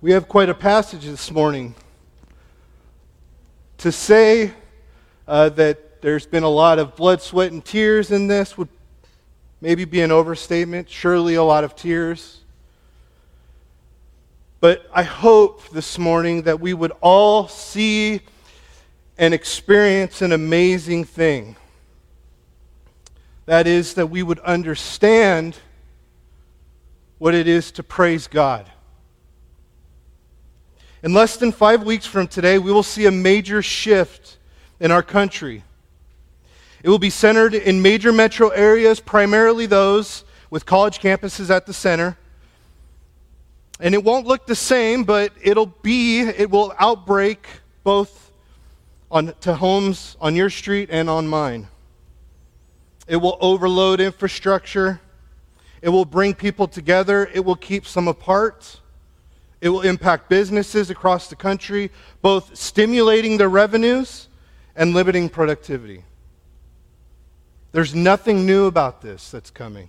we have quite a passage this morning. To say uh, that there's been a lot of blood, sweat, and tears in this would maybe be an overstatement. Surely a lot of tears. But I hope this morning that we would all see and experience an amazing thing. That is, that we would understand what it is to praise God. In less than five weeks from today, we will see a major shift in our country. It will be centered in major metro areas, primarily those with college campuses at the center. And it won't look the same, but it'll be, it will outbreak both on, to homes on your street and on mine. It will overload infrastructure. It will bring people together. It will keep some apart. It will impact businesses across the country, both stimulating their revenues and limiting productivity. There's nothing new about this that's coming.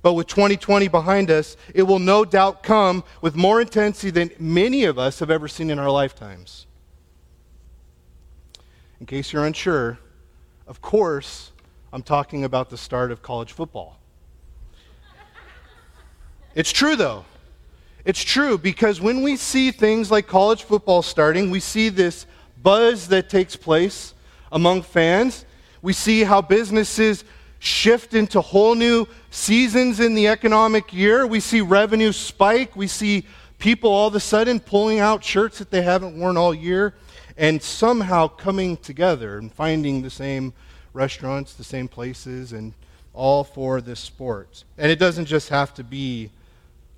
But with 2020 behind us, it will no doubt come with more intensity than many of us have ever seen in our lifetimes. In case you're unsure, of course, I'm talking about the start of college football. It's true, though. It's true because when we see things like college football starting, we see this buzz that takes place among fans. We see how businesses shift into whole new seasons in the economic year. We see revenue spike. We see people all of a sudden pulling out shirts that they haven't worn all year and somehow coming together and finding the same restaurants, the same places, and all for this sport. And it doesn't just have to be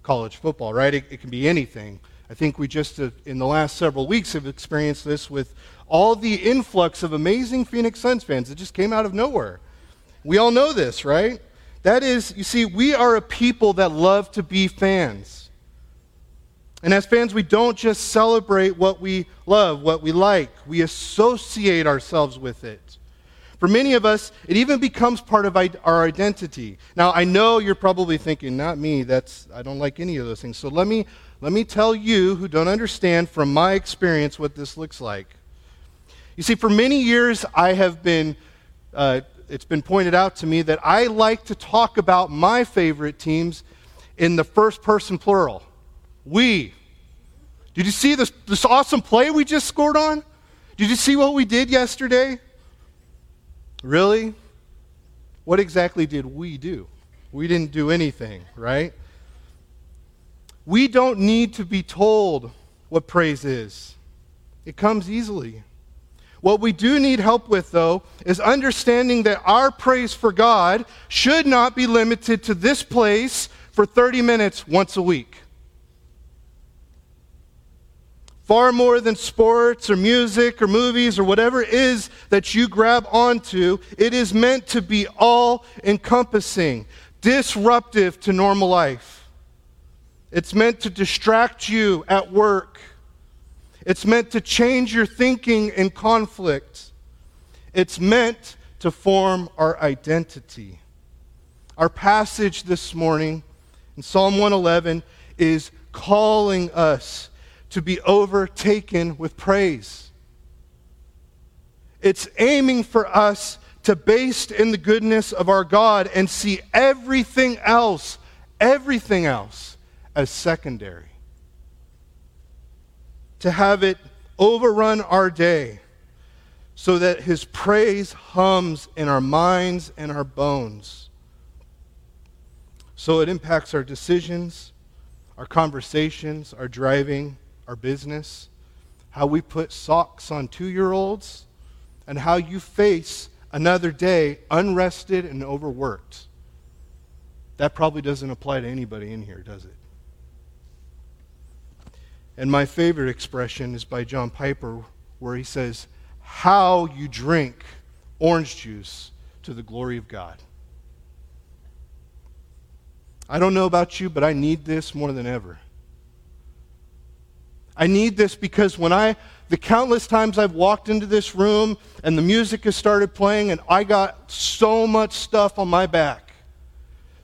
college football, right? It, it can be anything. I think we just, uh, in the last several weeks, have experienced this with all the influx of amazing Phoenix Suns fans that just came out of nowhere. We all know this, right? That is, you see, we are a people that love to be fans. And as fans, we don't just celebrate what we love, what we like, we associate ourselves with it. For many of us, it even becomes part of our identity. Now, I know you're probably thinking, not me, that's, I don't like any of those things. So let me, let me tell you who don't understand from my experience what this looks like. You see, for many years, I have been, uh, it's been pointed out to me that I like to talk about my favorite teams in the first person plural. We. Did you see this, this awesome play we just scored on? Did you see what we did yesterday? Really? What exactly did we do? We didn't do anything, right? We don't need to be told what praise is, it comes easily. What we do need help with, though, is understanding that our praise for God should not be limited to this place for 30 minutes once a week. Far more than sports or music or movies or whatever it is that you grab onto. It is meant to be all encompassing, disruptive to normal life. It's meant to distract you at work. It's meant to change your thinking in conflict. It's meant to form our identity. Our passage this morning in Psalm 111 is calling us to be overtaken with praise. It's aiming for us to baste in the goodness of our God and see everything else, everything else, as secondary. To have it overrun our day so that His praise hums in our minds and our bones. So it impacts our decisions, our conversations, our driving, our business, how we put socks on two year olds, and how you face another day unrested and overworked. That probably doesn't apply to anybody in here, does it? And my favorite expression is by John Piper, where he says, How you drink orange juice to the glory of God. I don't know about you, but I need this more than ever. I need this because when I, the countless times I've walked into this room and the music has started playing and I got so much stuff on my back,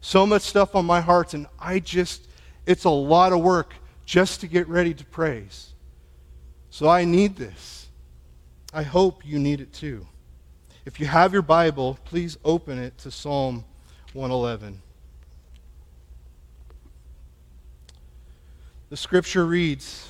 so much stuff on my heart, and I just, it's a lot of work just to get ready to praise. So I need this. I hope you need it too. If you have your Bible, please open it to Psalm 111. The scripture reads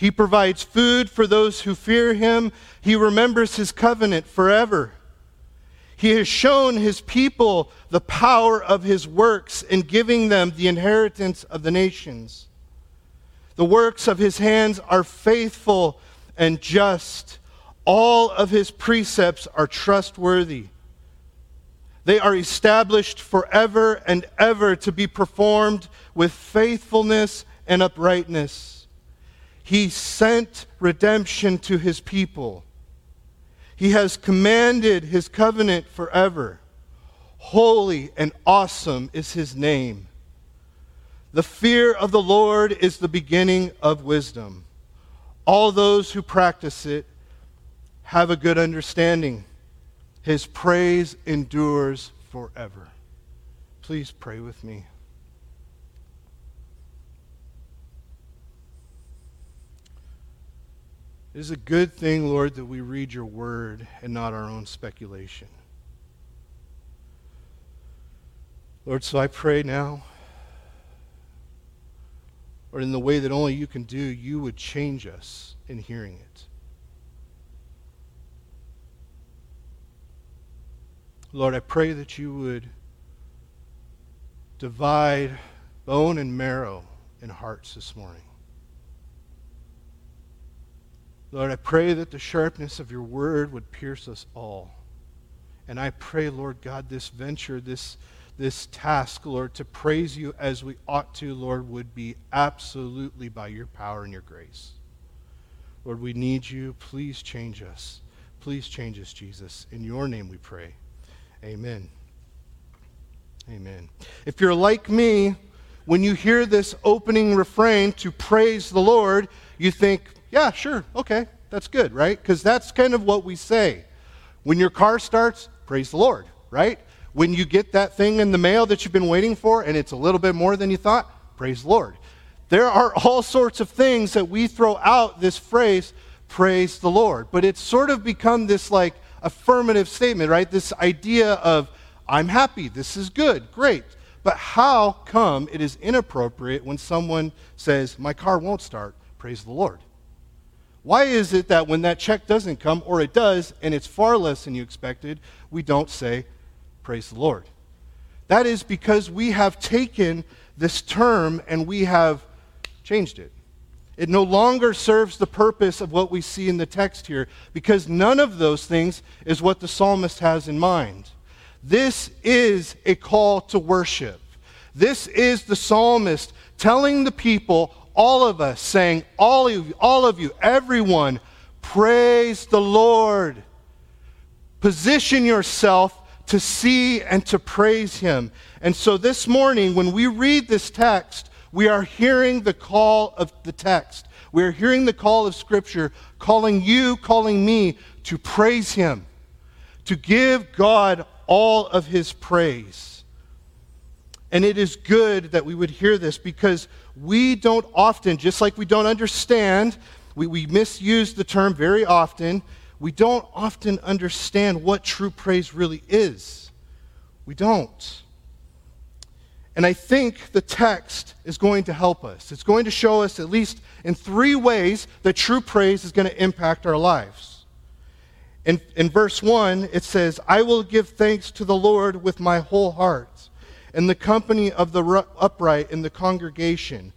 He provides food for those who fear him. He remembers his covenant forever. He has shown his people the power of his works in giving them the inheritance of the nations. The works of his hands are faithful and just. All of his precepts are trustworthy. They are established forever and ever to be performed with faithfulness and uprightness. He sent redemption to his people he has commanded his covenant forever. Holy and awesome is his name. The fear of the Lord is the beginning of wisdom. All those who practice it have a good understanding. His praise endures forever. Please pray with me. It is a good thing, Lord, that we read your word and not our own speculation. Lord, so I pray now, or in the way that only you can do, you would change us in hearing it. Lord, I pray that you would divide bone and marrow in hearts this morning. Lord, I pray that the sharpness of your word would pierce us all. And I pray, Lord God, this venture, this, this task, Lord, to praise you as we ought to, Lord, would be absolutely by your power and your grace. Lord, we need you. Please change us. Please change us, Jesus. In your name we pray. Amen. Amen. If you're like me, when you hear this opening refrain to praise the Lord, you think, yeah, sure, okay, that's good, right? Because that's kind of what we say. When your car starts, praise the Lord, right? When you get that thing in the mail that you've been waiting for and it's a little bit more than you thought, praise the Lord. There are all sorts of things that we throw out this phrase, praise the Lord. But it's sort of become this like affirmative statement, right? This idea of, I'm happy, this is good, great. But how come it is inappropriate when someone says, My car won't start? Praise the Lord. Why is it that when that check doesn't come, or it does, and it's far less than you expected, we don't say, Praise the Lord? That is because we have taken this term and we have changed it. It no longer serves the purpose of what we see in the text here because none of those things is what the psalmist has in mind. This is a call to worship. This is the psalmist telling the people all of us saying, all of you, all of you, everyone, praise the Lord. Position yourself to see and to praise him. And so this morning, when we read this text, we are hearing the call of the text. We are hearing the call of Scripture calling you, calling me to praise him, to give God all of his praise. And it is good that we would hear this because we don't often, just like we don't understand, we, we misuse the term very often, we don't often understand what true praise really is. We don't. And I think the text is going to help us. It's going to show us, at least in three ways, that true praise is going to impact our lives. In, in verse 1, it says, I will give thanks to the Lord with my whole heart in the company of the upright in the congregation.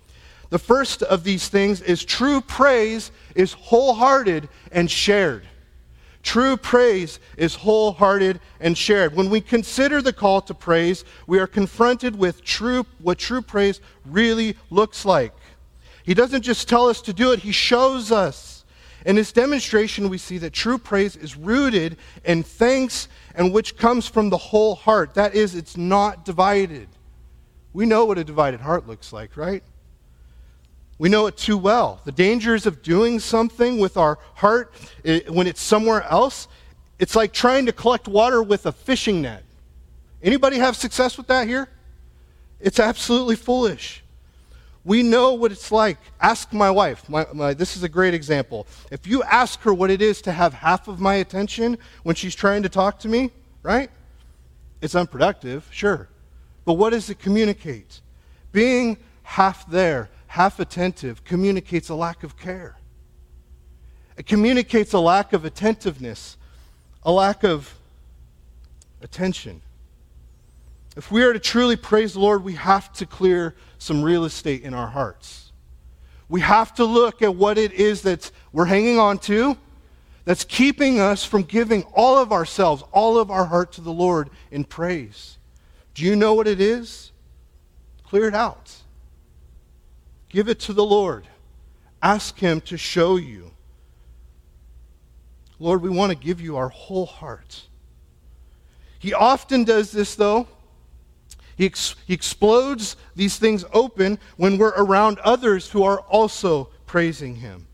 The first of these things is true praise is wholehearted and shared. True praise is wholehearted and shared. When we consider the call to praise, we are confronted with true, what true praise really looks like. He doesn't just tell us to do it, He shows us. In His demonstration, we see that true praise is rooted in thanks and which comes from the whole heart. That is, it's not divided. We know what a divided heart looks like, right? We know it too well. The dangers of doing something with our heart it, when it's somewhere else, it's like trying to collect water with a fishing net. Anybody have success with that here? It's absolutely foolish. We know what it's like. Ask my wife. My, my, this is a great example. If you ask her what it is to have half of my attention when she's trying to talk to me, right? It's unproductive, sure. But what does it communicate? Being half there, half attentive, communicates a lack of care. It communicates a lack of attentiveness, a lack of attention. If we are to truly praise the Lord, we have to clear some real estate in our hearts. We have to look at what it is that we're hanging on to that's keeping us from giving all of ourselves, all of our heart to the Lord in praise. Do you know what it is? Clear it out. Give it to the Lord. Ask Him to show you. Lord, we want to give you our whole heart. He often does this, though. He, ex- he explodes these things open when we're around others who are also praising Him.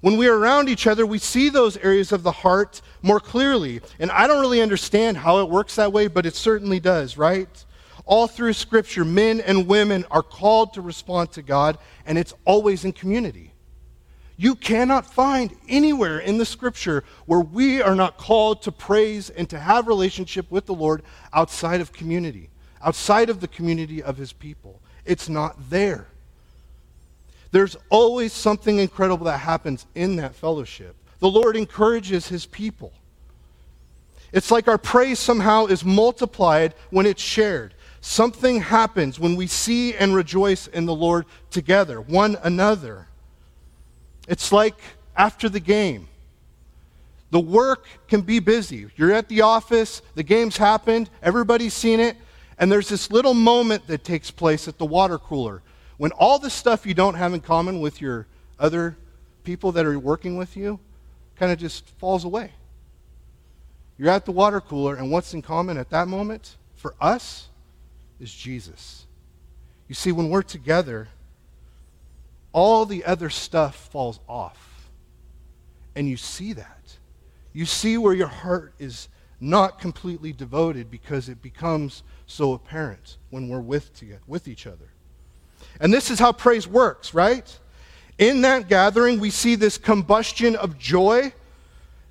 When we are around each other, we see those areas of the heart more clearly. And I don't really understand how it works that way, but it certainly does, right? All through Scripture, men and women are called to respond to God, and it's always in community. You cannot find anywhere in the Scripture where we are not called to praise and to have relationship with the Lord outside of community, outside of the community of His people. It's not there. There's always something incredible that happens in that fellowship. The Lord encourages his people. It's like our praise somehow is multiplied when it's shared. Something happens when we see and rejoice in the Lord together, one another. It's like after the game. The work can be busy. You're at the office, the game's happened, everybody's seen it, and there's this little moment that takes place at the water cooler when all the stuff you don't have in common with your other people that are working with you kind of just falls away. You're at the water cooler, and what's in common at that moment for us is Jesus. You see, when we're together, all the other stuff falls off. And you see that. You see where your heart is not completely devoted because it becomes so apparent when we're with, together, with each other. And this is how praise works, right? In that gathering, we see this combustion of joy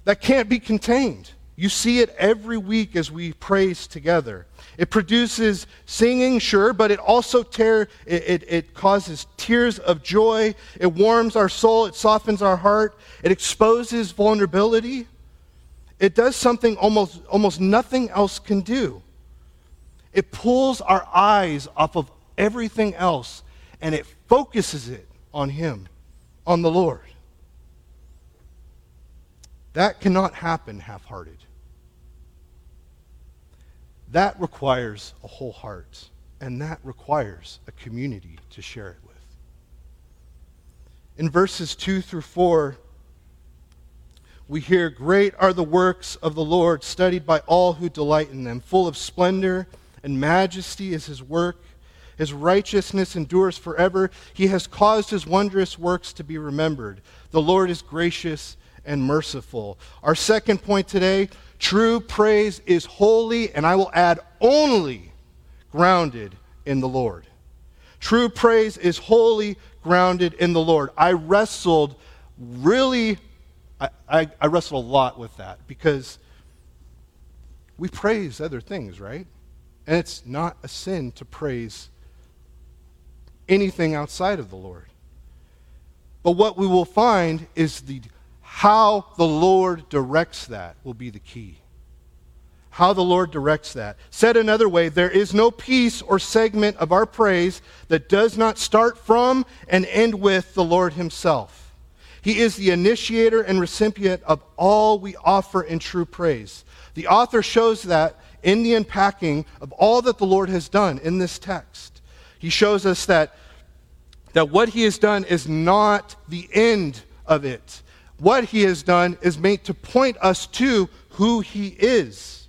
that can't be contained. You see it every week as we praise together. It produces singing, sure, but it also tear, it, it, it, causes tears of joy. It warms our soul. It softens our heart. It exposes vulnerability. It does something almost, almost nothing else can do. It pulls our eyes off of everything else and it focuses it on Him, on the Lord. That cannot happen half hearted. That requires a whole heart, and that requires a community to share it with. In verses 2 through 4, we hear, Great are the works of the Lord, studied by all who delight in them. Full of splendor and majesty is his work his righteousness endures forever. He has caused his wondrous works to be remembered. The Lord is gracious and merciful. Our second point today true praise is holy, and I will add only grounded in the Lord. True praise is wholly grounded in the Lord. I wrestled really, I, I, I wrestled a lot with that because we praise other things, right? And it's not a sin to praise anything outside of the Lord. But what we will find is the how the Lord directs that will be the key. How the Lord directs that. Said another way, there is no piece or segment of our praise that does not start from and end with the Lord Himself. He is the initiator and recipient of all we offer in true praise. The author shows that in the unpacking of all that the Lord has done in this text. He shows us that that what he has done is not the end of it. What he has done is meant to point us to who he is.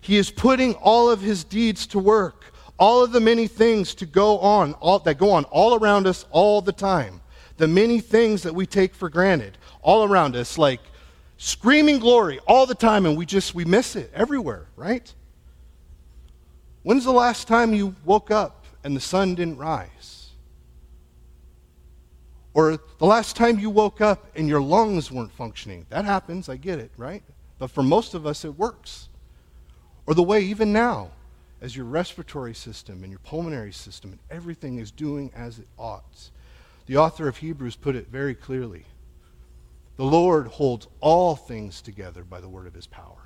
He is putting all of his deeds to work, all of the many things to go on, all, that go on all around us all the time. The many things that we take for granted all around us, like screaming glory all the time, and we just we miss it everywhere, right? When's the last time you woke up and the sun didn't rise? Or the last time you woke up and your lungs weren't functioning? That happens, I get it, right? But for most of us, it works. Or the way, even now, as your respiratory system and your pulmonary system and everything is doing as it ought. The author of Hebrews put it very clearly. The Lord holds all things together by the word of his power.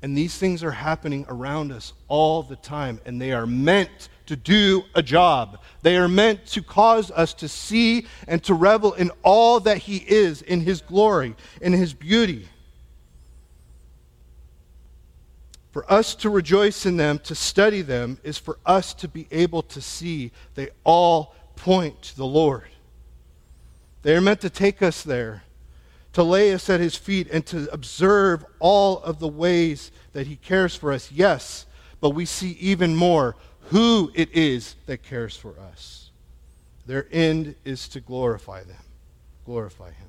And these things are happening around us all the time, and they are meant to do a job. They are meant to cause us to see and to revel in all that He is, in His glory, in His beauty. For us to rejoice in them, to study them, is for us to be able to see they all point to the Lord. They are meant to take us there to lay us at his feet and to observe all of the ways that he cares for us. Yes, but we see even more who it is that cares for us. Their end is to glorify them, glorify him.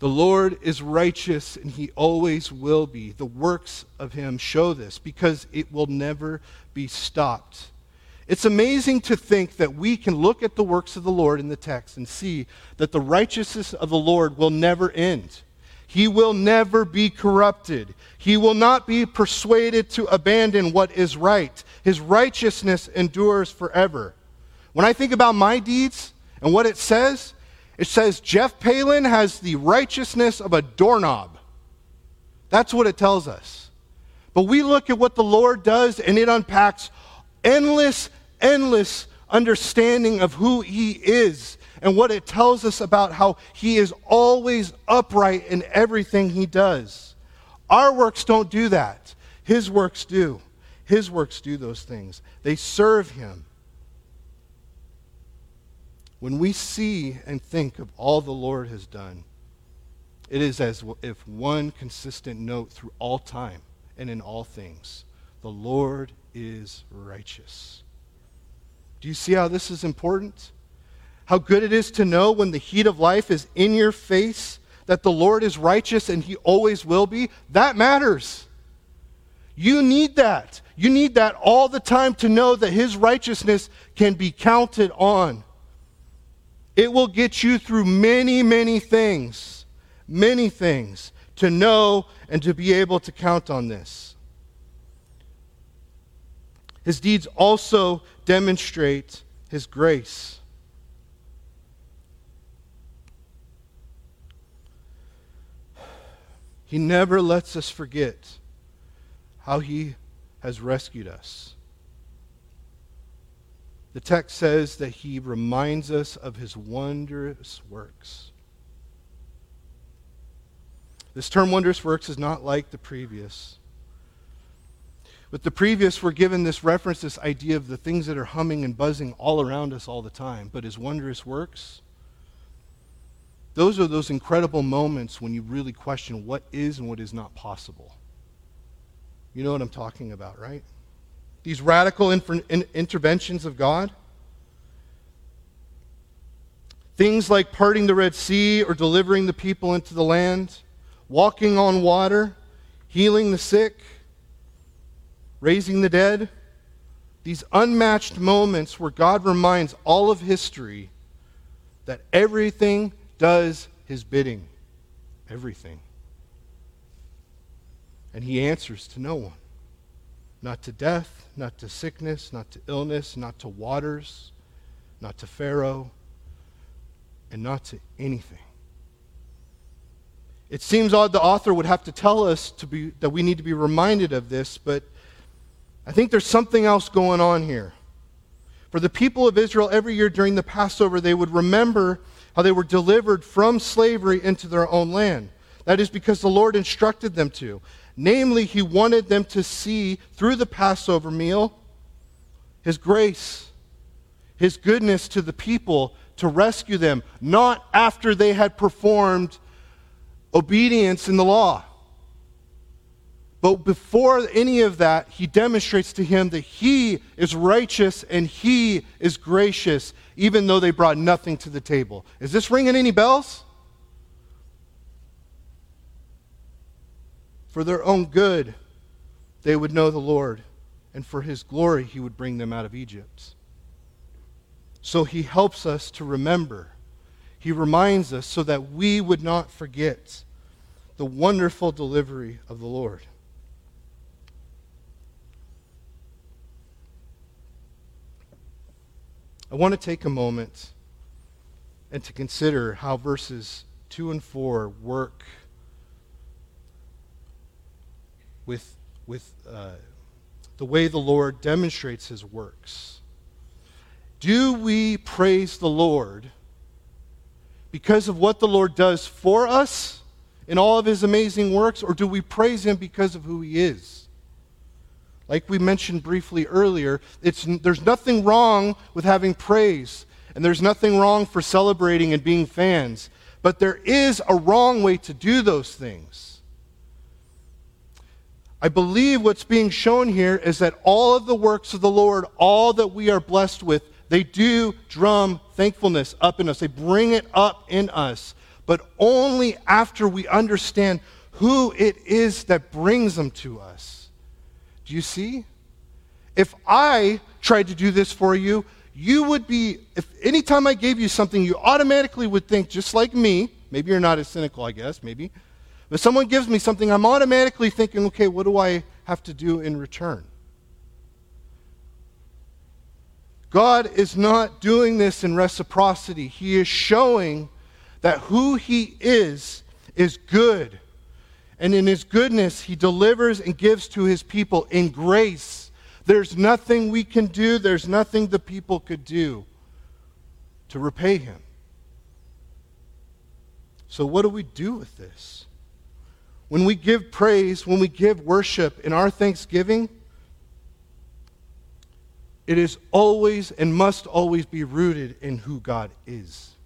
The Lord is righteous and he always will be. The works of him show this because it will never be stopped. It's amazing to think that we can look at the works of the Lord in the text and see that the righteousness of the Lord will never end. He will never be corrupted. He will not be persuaded to abandon what is right. His righteousness endures forever. When I think about my deeds and what it says, it says Jeff Palin has the righteousness of a doorknob. That's what it tells us. But we look at what the Lord does and it unpacks endless, endless understanding of who He is and what it tells us about how He is always upright in everything He does. Our works don't do that, His works do. His works do those things, they serve Him. When we see and think of all the Lord has done, it is as if one consistent note through all time and in all things the Lord is righteous. Do you see how this is important? How good it is to know when the heat of life is in your face that the Lord is righteous and he always will be? That matters. You need that. You need that all the time to know that his righteousness can be counted on. It will get you through many, many things, many things, to know and to be able to count on this. His deeds also demonstrate his grace. He never lets us forget how he has rescued us. The text says that he reminds us of his wondrous works. This term wondrous works is not like the previous. With the previous, we're given this reference, this idea of the things that are humming and buzzing all around us all the time. But his wondrous works, those are those incredible moments when you really question what is and what is not possible. You know what I'm talking about, right? These radical infer- in- interventions of God. Things like parting the Red Sea or delivering the people into the land, walking on water, healing the sick raising the dead, these unmatched moments where God reminds all of history that everything does his bidding. Everything. And he answers to no one. Not to death, not to sickness, not to illness, not to waters, not to Pharaoh, and not to anything. It seems odd the author would have to tell us to be, that we need to be reminded of this, but I think there's something else going on here. For the people of Israel, every year during the Passover, they would remember how they were delivered from slavery into their own land. That is because the Lord instructed them to. Namely, He wanted them to see through the Passover meal His grace, his goodness to the people to rescue them, not after they had performed obedience in the law. But before any of that, he demonstrates to him that he is righteous and he is gracious, even though they brought nothing to the table. Is this ringing any bells? For their own good, they would know the Lord, and for his glory, he would bring them out of Egypt. So he helps us to remember. He reminds us so that we would not forget the wonderful delivery of the Lord. I want to take a moment and to consider how verses 2 and 4 work with, with uh, the way the Lord demonstrates his works. Do we praise the Lord because of what the Lord does for us in all of his amazing works, or do we praise him because of who he is? Like we mentioned briefly earlier, it's, there's nothing wrong with having praise, and there's nothing wrong for celebrating and being fans, but there is a wrong way to do those things. I believe what's being shown here is that all of the works of the Lord, all that we are blessed with, they do drum thankfulness up in us, they bring it up in us, but only after we understand who it is that brings them to us. Do you see? If I tried to do this for you, you would be, if anytime I gave you something, you automatically would think, just like me, maybe you're not as cynical, I guess, maybe. But someone gives me something, I'm automatically thinking, okay, what do I have to do in return? God is not doing this in reciprocity. He is showing that who He is is good. And in His goodness, He delivers and gives to His people in grace. There's nothing we can do, there's nothing the people could do to repay Him. So, what do we do with this? When we give praise, when we give worship in our thanksgiving, it is always and must always be rooted in who God is.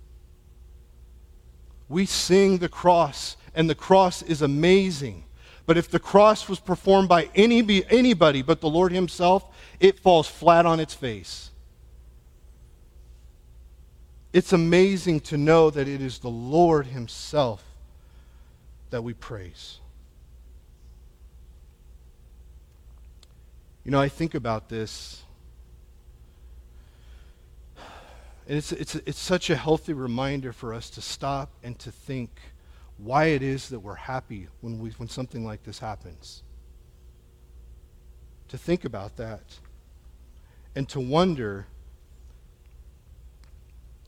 We sing the cross, and the cross is amazing. But if the cross was performed by any, anybody but the Lord Himself, it falls flat on its face. It's amazing to know that it is the Lord Himself that we praise. You know, I think about this And it's, it's, it's such a healthy reminder for us to stop and to think why it is that we're happy when, we, when something like this happens. To think about that and to wonder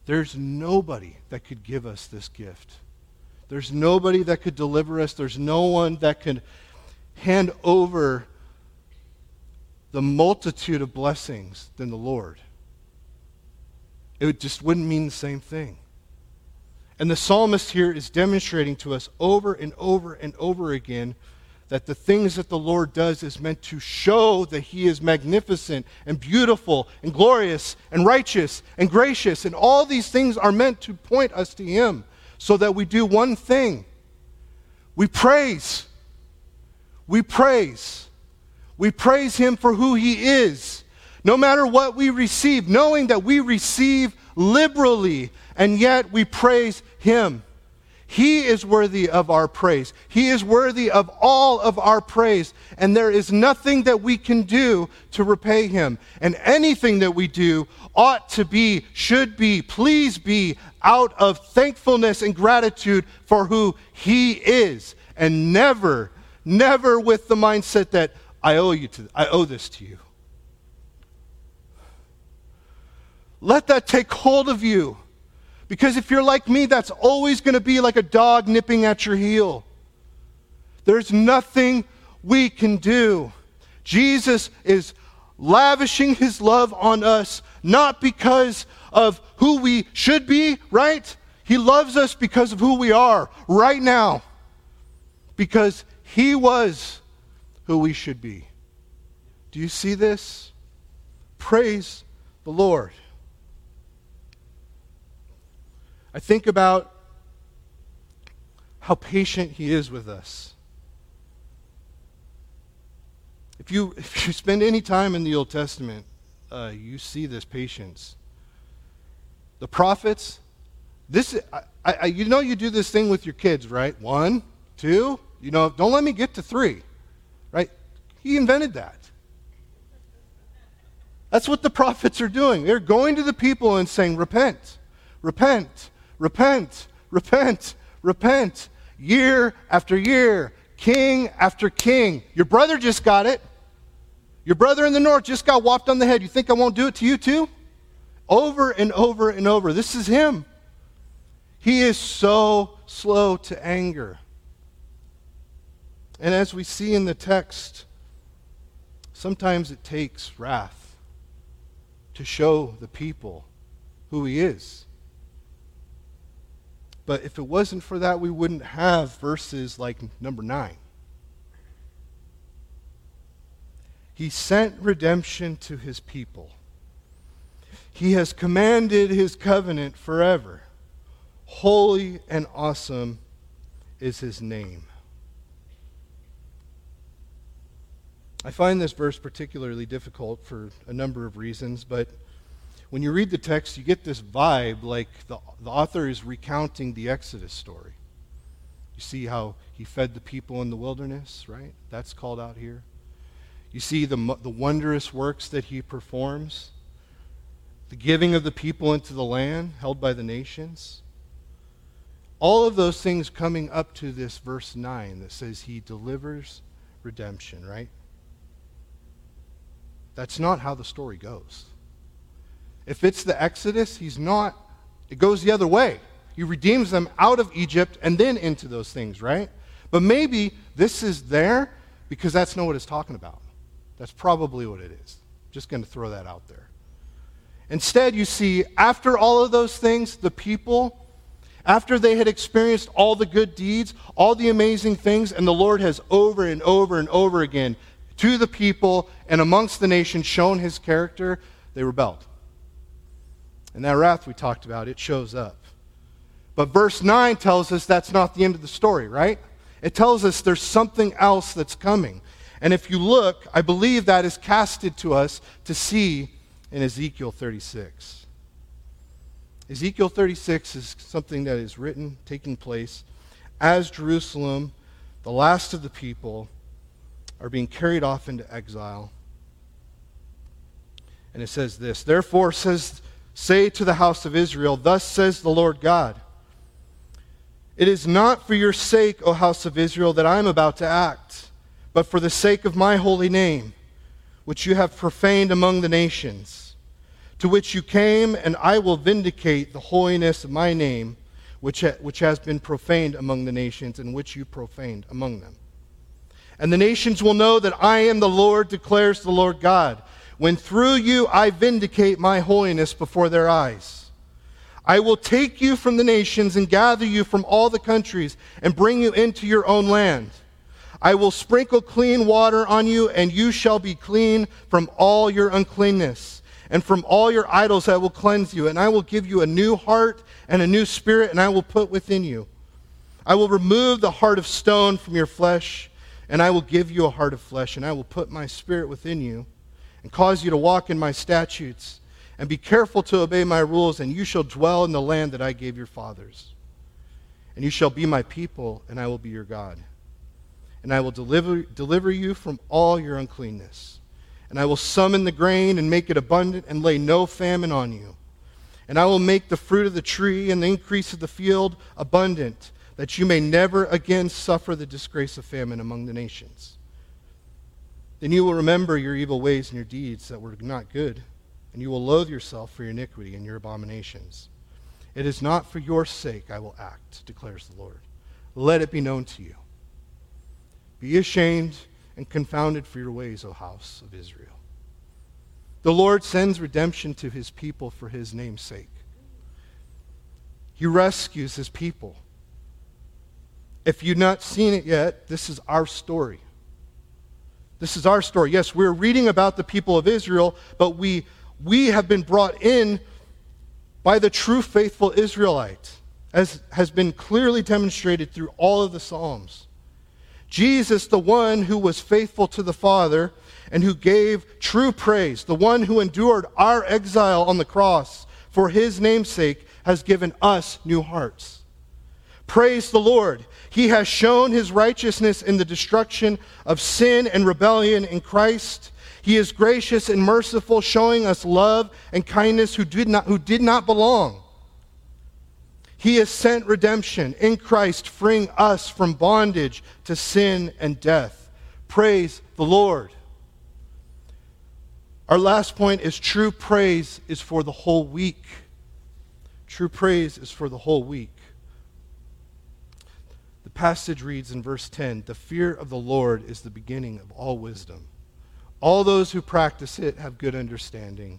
there's nobody that could give us this gift. There's nobody that could deliver us. There's no one that could hand over the multitude of blessings than the Lord it just wouldn't mean the same thing. And the psalmist here is demonstrating to us over and over and over again that the things that the Lord does is meant to show that He is magnificent and beautiful and glorious and righteous and gracious. And all these things are meant to point us to Him so that we do one thing we praise. We praise. We praise Him for who He is no matter what we receive, knowing that we receive liberally, and yet we praise Him. He is worthy of our praise. He is worthy of all of our praise. And there is nothing that we can do to repay Him. And anything that we do ought to be, should be, please be out of thankfulness and gratitude for who He is. And never, never with the mindset that I owe you to, I owe this to you. Let that take hold of you. Because if you're like me, that's always going to be like a dog nipping at your heel. There's nothing we can do. Jesus is lavishing his love on us, not because of who we should be, right? He loves us because of who we are right now, because he was who we should be. Do you see this? Praise the Lord. I think about how patient he is with us. If you, if you spend any time in the Old Testament, uh, you see this patience. The prophets, this, I, I, you know, you do this thing with your kids, right? One, two, you know, don't let me get to three, right? He invented that. That's what the prophets are doing. They're going to the people and saying, Repent, repent, repent, repent, repent. Year after year, king after king. Your brother just got it. Your brother in the north just got whopped on the head. You think I won't do it to you too? Over and over and over. This is him. He is so slow to anger. And as we see in the text, sometimes it takes wrath to show the people who he is. But if it wasn't for that, we wouldn't have verses like number 9. He sent redemption to his people. He has commanded his covenant forever. Holy and awesome is his name. I find this verse particularly difficult for a number of reasons, but when you read the text, you get this vibe like the, the author is recounting the Exodus story. You see how he fed the people in the wilderness, right? That's called out here. You see the, the wondrous works that he performs, the giving of the people into the land held by the nations. All of those things coming up to this verse 9 that says he delivers redemption, right? That's not how the story goes. If it's the Exodus, he's not, it goes the other way. He redeems them out of Egypt and then into those things, right? But maybe this is there because that's not what it's talking about. That's probably what it is. Just going to throw that out there. Instead, you see, after all of those things, the people, after they had experienced all the good deeds, all the amazing things, and the Lord has over and over and over again to the people and amongst the nations shown his character, they rebelled. And that wrath we talked about, it shows up. But verse 9 tells us that's not the end of the story, right? It tells us there's something else that's coming. And if you look, I believe that is casted to us to see in Ezekiel 36. Ezekiel 36 is something that is written, taking place as Jerusalem, the last of the people, are being carried off into exile. And it says this Therefore, says, say to the house of Israel, Thus says the Lord God, It is not for your sake, O house of Israel, that I am about to act, but for the sake of my holy name, which you have profaned among the nations, to which you came, and I will vindicate the holiness of my name, which, which has been profaned among the nations, and which you profaned among them. And the nations will know that I am the Lord, declares the Lord God, when through you I vindicate my holiness before their eyes. I will take you from the nations and gather you from all the countries and bring you into your own land. I will sprinkle clean water on you, and you shall be clean from all your uncleanness. And from all your idols I will cleanse you, and I will give you a new heart and a new spirit, and I will put within you. I will remove the heart of stone from your flesh and I will give you a heart of flesh, and I will put my spirit within you, and cause you to walk in my statutes, and be careful to obey my rules, and you shall dwell in the land that I gave your fathers. And you shall be my people, and I will be your God. And I will deliver, deliver you from all your uncleanness. And I will summon the grain and make it abundant, and lay no famine on you. And I will make the fruit of the tree and the increase of the field abundant that you may never again suffer the disgrace of famine among the nations. Then you will remember your evil ways and your deeds that were not good, and you will loathe yourself for your iniquity and your abominations. It is not for your sake I will act, declares the Lord. Let it be known to you. Be ashamed and confounded for your ways, O house of Israel. The Lord sends redemption to his people for his name's sake. He rescues his people if you've not seen it yet, this is our story. This is our story. Yes, we're reading about the people of Israel, but we, we have been brought in by the true faithful Israelite. as has been clearly demonstrated through all of the Psalms. Jesus, the one who was faithful to the Father and who gave true praise, the one who endured our exile on the cross for his namesake, has given us new hearts. Praise the Lord. He has shown his righteousness in the destruction of sin and rebellion in Christ. He is gracious and merciful, showing us love and kindness who did not, who did not belong. He has sent redemption in Christ, freeing us from bondage to sin and death. Praise the Lord. Our last point is true praise is for the whole week. True praise is for the whole week. Passage reads in verse 10 The fear of the Lord is the beginning of all wisdom. All those who practice it have good understanding.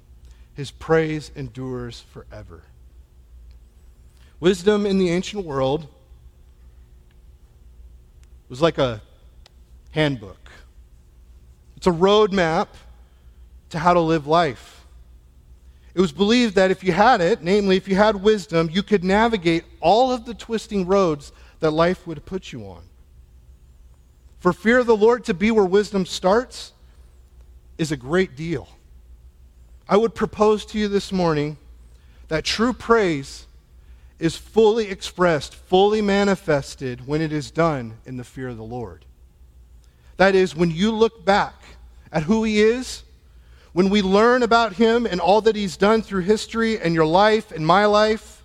His praise endures forever. Wisdom in the ancient world was like a handbook, it's a roadmap to how to live life. It was believed that if you had it, namely, if you had wisdom, you could navigate all of the twisting roads that life would put you on. For fear of the Lord to be where wisdom starts is a great deal. I would propose to you this morning that true praise is fully expressed, fully manifested when it is done in the fear of the Lord. That is, when you look back at who He is, when we learn about Him and all that He's done through history and your life and my life,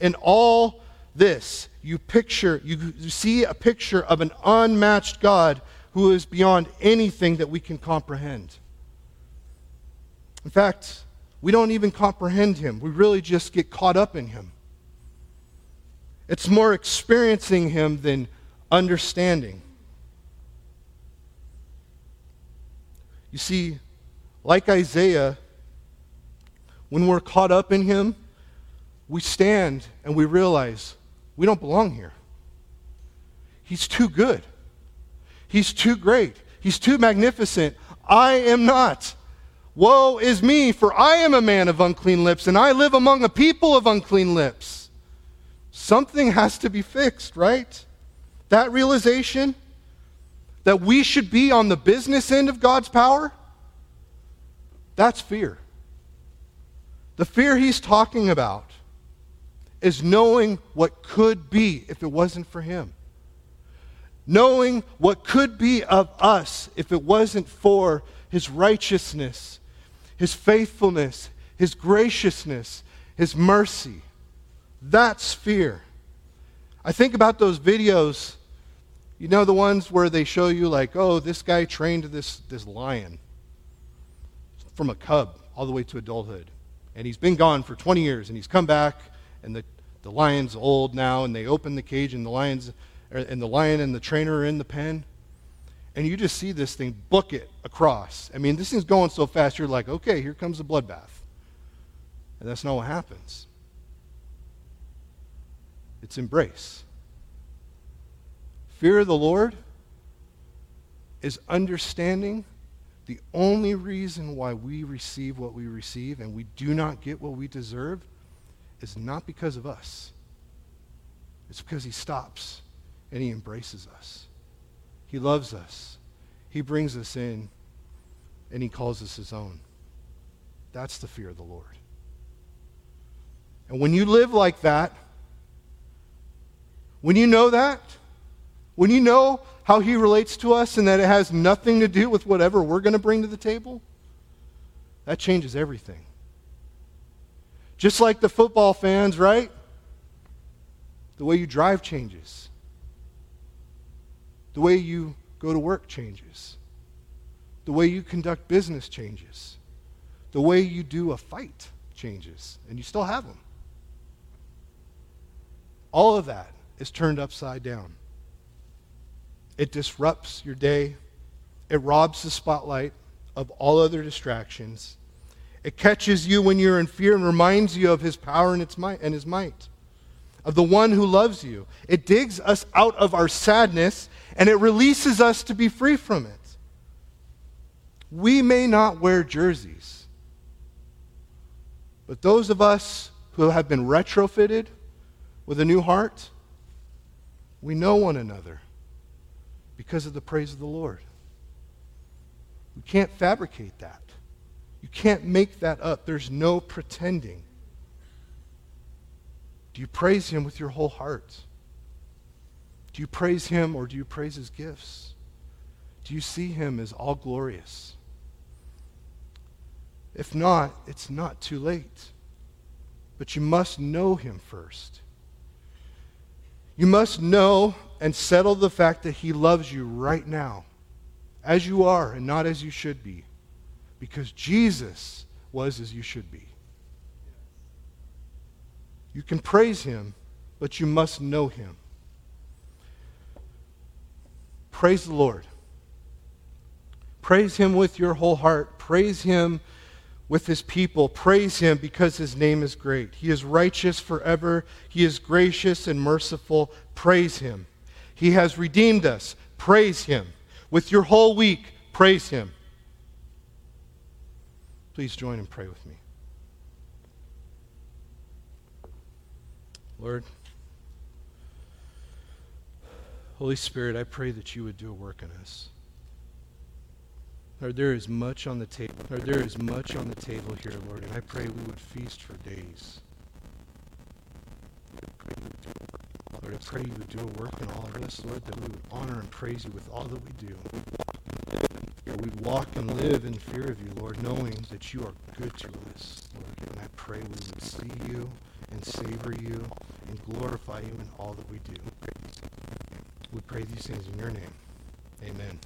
and all this, you picture, you see a picture of an unmatched God who is beyond anything that we can comprehend. In fact, we don't even comprehend him. We really just get caught up in him. It's more experiencing him than understanding. You see, like Isaiah, when we're caught up in him, we stand and we realize we don't belong here. He's too good. He's too great. He's too magnificent. I am not. Woe is me, for I am a man of unclean lips, and I live among a people of unclean lips. Something has to be fixed, right? That realization that we should be on the business end of God's power, that's fear. The fear he's talking about is knowing what could be if it wasn't for him knowing what could be of us if it wasn't for his righteousness, his faithfulness, his graciousness, his mercy. That's fear. I think about those videos, you know, the ones where they show you, like, oh, this guy trained this, this lion from a cub all the way to adulthood. And he's been gone for 20 years, and he's come back, and the, the lion's old now, and they open the cage, and the lion's er, and the lion and the trainer are in the pen, and you just see this thing book it across. I mean, this thing's going so fast, you're like, okay, here comes the bloodbath. And that's not what happens. It's embrace. Fear of the Lord is understanding the only reason why we receive what we receive and we do not get what we deserve is not because of us. It's because he stops and He embraces us. He loves us. He brings us in, and He calls us His own. That's the fear of the Lord. And when you live like that, when you know that, when you know how He relates to us and that it has nothing to do with whatever we're going to bring to the table, that changes everything. Just like the football fans, right? The way you drive changes. The way you go to work changes. The way you conduct business changes. The way you do a fight changes. And you still have them. All of that is turned upside down. It disrupts your day. It robs the spotlight of all other distractions. It catches you when you're in fear and reminds you of his power and, its might, and his might, of the one who loves you. It digs us out of our sadness and it releases us to be free from it. We may not wear jerseys, but those of us who have been retrofitted, with a new heart? We know one another because of the praise of the Lord. We can't fabricate that. You can't make that up. There's no pretending. Do you praise Him with your whole heart? Do you praise Him or do you praise His gifts? Do you see Him as all glorious? If not, it's not too late. But you must know Him first. You must know and settle the fact that He loves you right now, as you are and not as you should be, because Jesus was as you should be. You can praise Him, but you must know Him. Praise the Lord. Praise Him with your whole heart. Praise Him with his people. Praise him because his name is great. He is righteous forever. He is gracious and merciful. Praise him. He has redeemed us. Praise him. With your whole week, praise him. Please join and pray with me. Lord, Holy Spirit, I pray that you would do a work in us. Lord, there is much on the table. Lord, there is much on the table here, Lord, and I pray we would feast for days. Lord, I pray you would do a work in all of us, Lord, that we would honor and praise you with all that we do. We'd walk and live in fear of you, Lord, knowing that you are good to us, Lord. And I pray we would see you and savor you and glorify you in all that we do. We pray these things in your name. Amen.